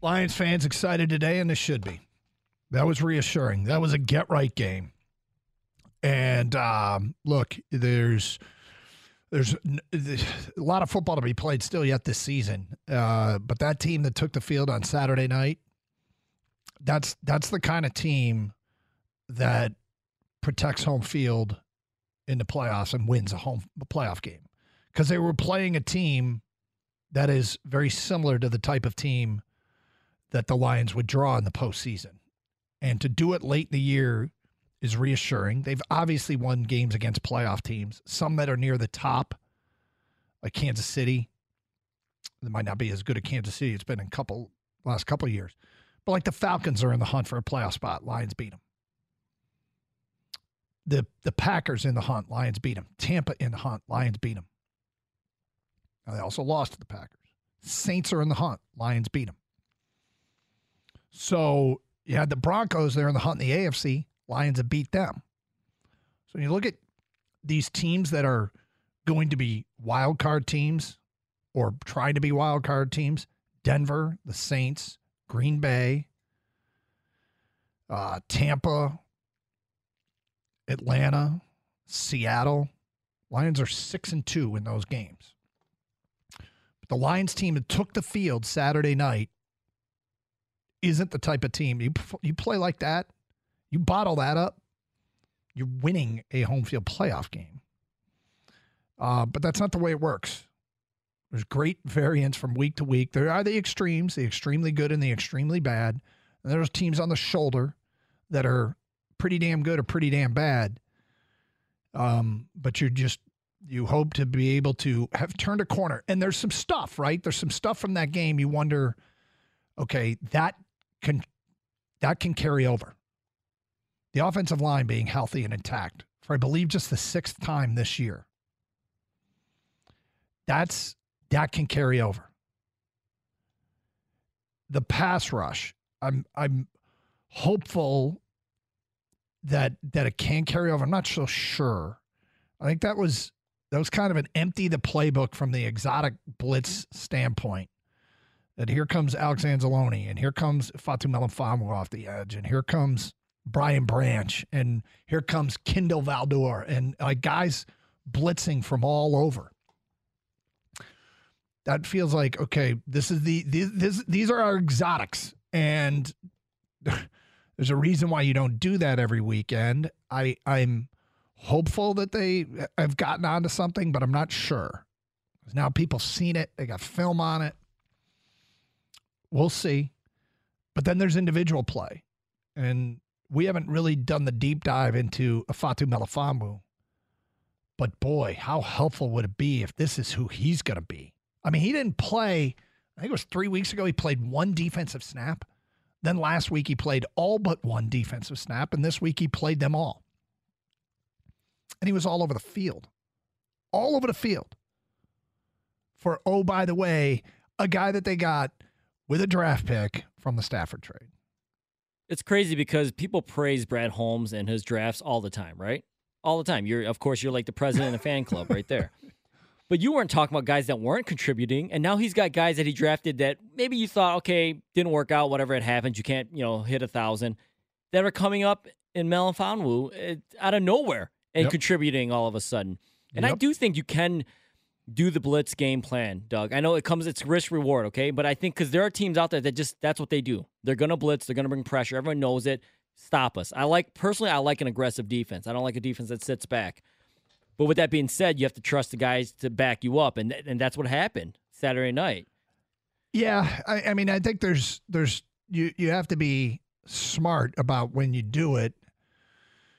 Lions fans excited today, and they should be. That was reassuring. That was a get right game. And um, look, there's there's a lot of football to be played still yet this season. Uh, but that team that took the field on Saturday night, that's that's the kind of team that protects home field in the playoffs and wins a home a playoff game because they were playing a team that is very similar to the type of team that the Lions would draw in the postseason. And to do it late in the year is reassuring. They've obviously won games against playoff teams, some that are near the top, like Kansas City. It might not be as good as Kansas City. It's been a couple last couple years. But like the Falcons are in the hunt for a playoff spot. Lions beat them. The the Packers in the hunt. Lions beat them. Tampa in the hunt. Lions beat them. Now they also lost to the Packers. Saints are in the hunt. Lions beat them. So you had the Broncos there in the hunt in the AFC. Lions have beat them. So you look at these teams that are going to be wild card teams or trying to be wild card teams Denver, the Saints, Green Bay, uh, Tampa, Atlanta, Seattle. Lions are six and two in those games. But the Lions team that took the field Saturday night isn't the type of team you you play like that. You bottle that up, you're winning a home field playoff game. Uh, but that's not the way it works. There's great variance from week to week. There are the extremes, the extremely good and the extremely bad. And there's teams on the shoulder that are pretty damn good or pretty damn bad. Um, but you're just you hope to be able to have turned a corner. And there's some stuff, right? There's some stuff from that game you wonder, okay, that can that can carry over. The offensive line being healthy and intact for I believe just the sixth time this year. That's that can carry over. The pass rush, I'm I'm hopeful that that it can carry over. I'm not so sure. I think that was that was kind of an empty the playbook from the exotic blitz standpoint that here comes Alex Anzalone and here comes Fatu Melifonwu off the edge and here comes Brian Branch and here comes Kindle Vildor and like guys blitzing from all over. That feels like okay, this is the these these are our exotics and there's a reason why you don't do that every weekend. I I'm hopeful that they have gotten onto something, but I'm not sure. Now people seen it, they got film on it. We'll see. But then there's individual play. And we haven't really done the deep dive into Ifeatu Melifonwu. But boy, how helpful would it be if this is who he's going to be? I mean, he didn't play, I think it was three weeks ago, he played one defensive snap. Then last week, he played all but one defensive snap. And this week, he played them all. And he was all over the field, all over the field. For, oh, by the way, a guy that they got with a draft pick from the Stafford trade. It's crazy because people praise Brad Holmes and his drafts all the time, right? All the time. You're of course you're like the president of the fan club right there. But you weren't talking about guys that weren't contributing, and now he's got guys that he drafted that maybe you thought, okay, didn't work out, whatever it happens, you can't, you know, hit a thousand, that are coming up in Melifonwu eh, out of nowhere and yep. contributing all of a sudden. And yep. I do think you can do the blitz game plan, Doug. I know it comes it's risk reward, okay? But I think cuz there are teams out there that just that's what they do. They're going to blitz, they're going to bring pressure. Everyone knows it. Stop us. I like personally I like an aggressive defense. I don't like a defense that sits back. But with that being said, you have to trust the guys to back you up and and that's what happened Saturday night. Yeah, I, I mean I think there's there's you you have to be smart about when you do it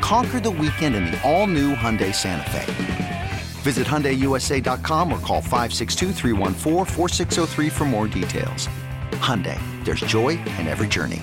Conquer the weekend in the all-new Hyundai Santa Fe. Visit HyundaiUSA.com or call 562 for more details. Hyundai, there's joy in every journey.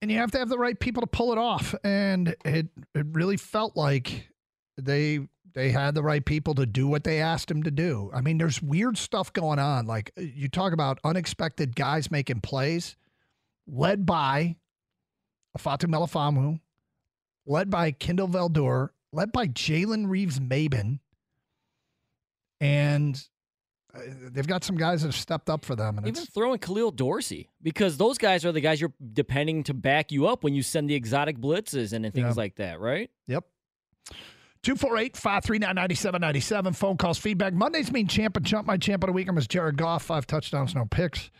And you have to have the right people to pull it off. And it, it really felt like they they had the right people to do what they asked them to do. I mean, there's weird stuff going on. Like uh, you talk about unexpected guys making plays, led by Fatu Melifonwu, led by Kindle Vildor, led by Jalen Reeves-Maybin. And uh, they've got some guys that have stepped up for them. And Even throwing Khalil Dorsey, because those guys are the guys you're depending to back you up when you send the exotic blitzes and things yeah. like that, right? Yep. 248 539 9797. Phone calls, feedback. Mondays mean champ and chump. My champ of the week is Jared Goff. Five touchdowns, no picks.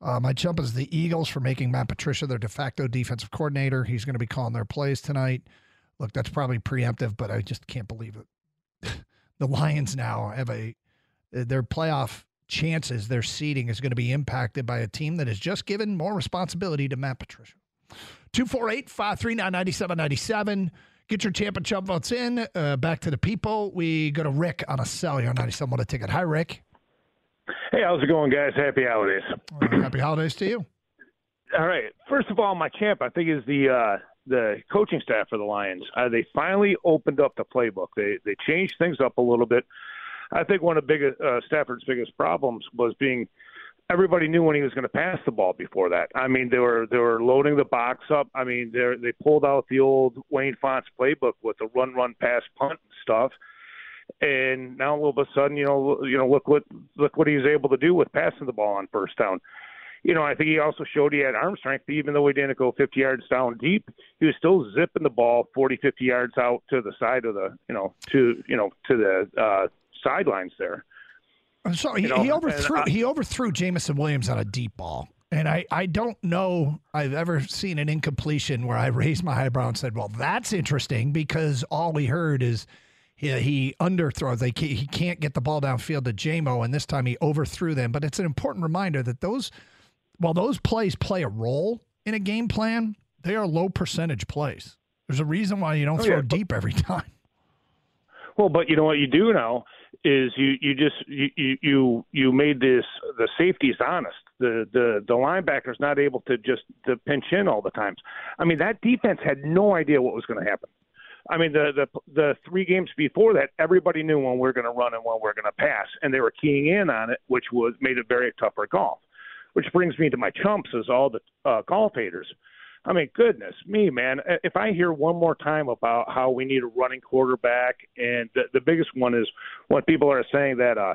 My chump is the Eagles for making Matt Patricia their de facto defensive coordinator. He's going to be calling their plays tonight. Look, that's probably preemptive, but I just can't believe it. the Lions now have a their playoff chances, their seeding is going to be impacted by a team that has just given more responsibility to Matt Patricia. 248 539 9797. Get your Tampa Chump votes in. Uh, back to the people. We go to Rick on a cell here on 97 What a ticket. Hi, Rick. Hey, how's it going, guys? Happy holidays. happy holidays to you. All right. First of all, my champ, I think, is the uh, the coaching staff for the Lions. Uh, they finally opened up the playbook. They they changed things up a little bit. I think one of the biggest uh, Stafford's biggest problems was being everybody knew when he was going to pass the ball before that. I mean, they were they were loading the box up. I mean, they they pulled out the old Wayne Fontes playbook with the run, run, pass, punt stuff and now all of a sudden, you know, you know, look what look what he was able to do with passing the ball on first down. You know, I think he also showed he had arm strength. Even though he didn't go 50 yards down deep, he was still zipping the ball 40, 50 yards out to the side of the, you know, to you know to the uh, sidelines there. So he, you know, he overthrew I, he overthrew Jameson Williams on a deep ball. And I, I don't know I've ever seen an incompletion where I raised my eyebrow and said, well, that's interesting because all we heard is – he, he underthrows. They he can't get the ball downfield to Jamo, and this time he overthrew them. But it's an important reminder that those, while those plays play a role in a game plan, they are low percentage plays. There's a reason why you don't oh, throw yeah. deep every time. Well, but you know what you do now is you you just you you you made this the safeties honest. The the the linebacker's not able to just to pinch in all the times. I mean that defense had no idea what was going to happen. I mean, the the the three games before that, everybody knew when we are going to run and when we are going to pass, and they were keying in on it, which was made it very tougher Goff. Which brings me to my chumps, is all the uh, Goff haters. I mean, goodness me, man! If I hear one more time about how we need a running quarterback, and the, the biggest one is when people are saying that, uh,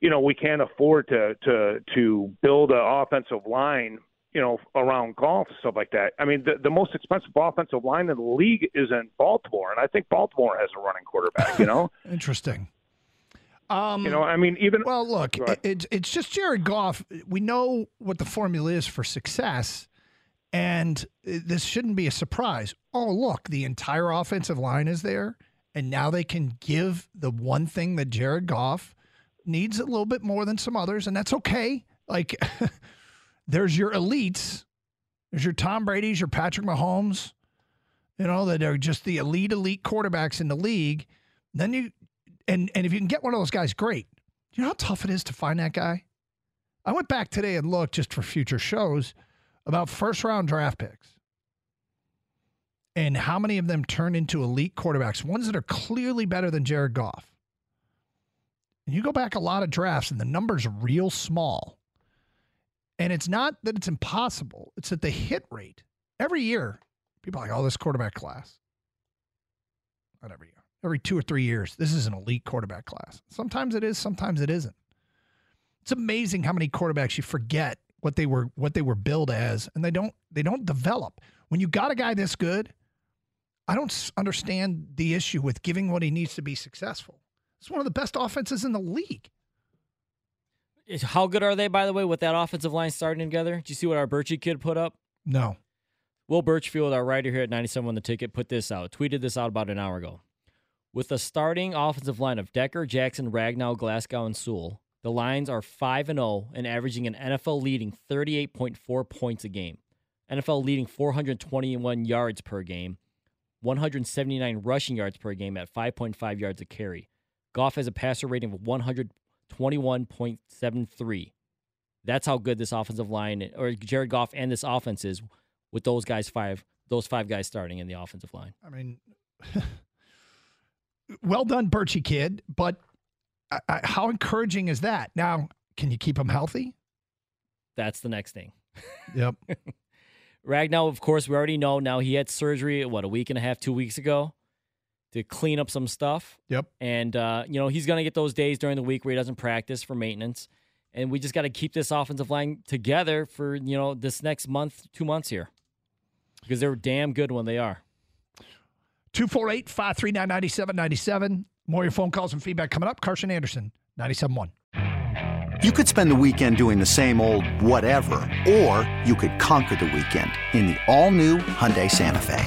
you know, we can't afford to to to build an offensive line you know, around Goff stuff like that. I mean, the, the most expensive offensive line in the league is in Baltimore, and I think Baltimore has a running quarterback. You know, interesting. Um, you know, I mean, even well, look, it, it's just Jared Goff. We know what the formula is for success, and this shouldn't be a surprise. Oh, look, the entire offensive line is there, And now they can give the one thing that Jared Goff needs a little bit more than some others, and that's okay. Like, there's your elites, there's your Tom Brady's, your Patrick Mahomes, you know, that are just the elite, elite quarterbacks in the league. Then you, and and if you can get one of those guys, great. You know how tough it is to find that guy? I went back today and looked just for future shows about first round draft picks and how many of them turn into elite quarterbacks, ones that are clearly better than Jared Goff. And you go back a lot of drafts and the numbers real small. And it's not that it's impossible, it's that the hit rate every year, people are like, oh, this quarterback class. Not every year. Every two or three years, this is an elite quarterback class. Sometimes it is, sometimes it isn't. It's amazing how many quarterbacks you forget what they were what they were billed as, and they don't they don't develop. When you got a guy this good, I don't understand the issue with giving what he needs to be successful. It's one of the best offenses in the league. How good are they, by the way, with that offensive line starting together? Do you see what our Birchie kid put up? No. Will Burchfield, our writer here at 97 on the ticket, put this out, tweeted this out about an hour ago. With the starting offensive line of Decker, Jackson, Ragnow, Glasgow, and Sewell, the Lions are 5 and 0 and averaging an NFL leading 38.4 points a game. NFL leading 421 yards per game, 179 rushing yards per game at 5.5 yards a carry. Goff has a passer rating of 121.73. That's how good this offensive line or Jared Goff and this offense is with those guys five those five guys starting in the offensive line. I mean well done Birchie kid, but I, I, how encouraging is that? Now, can you keep him healthy? That's the next thing. Yep. Ragnow, of course, we already know now he had surgery, what, a week and a half, two weeks ago to clean up some stuff. Yep. And, uh, you know, he's going to get those days during the week where he doesn't practice for maintenance. And we just got to keep this offensive line together for, you know, this next month, two months here because they're damn good when they are. 248 539 9797. More your phone calls and feedback coming up. Karsch and Anderson, 97.1. You could spend the weekend doing the same old whatever, or you could conquer the weekend in the all-new Hyundai Santa Fe.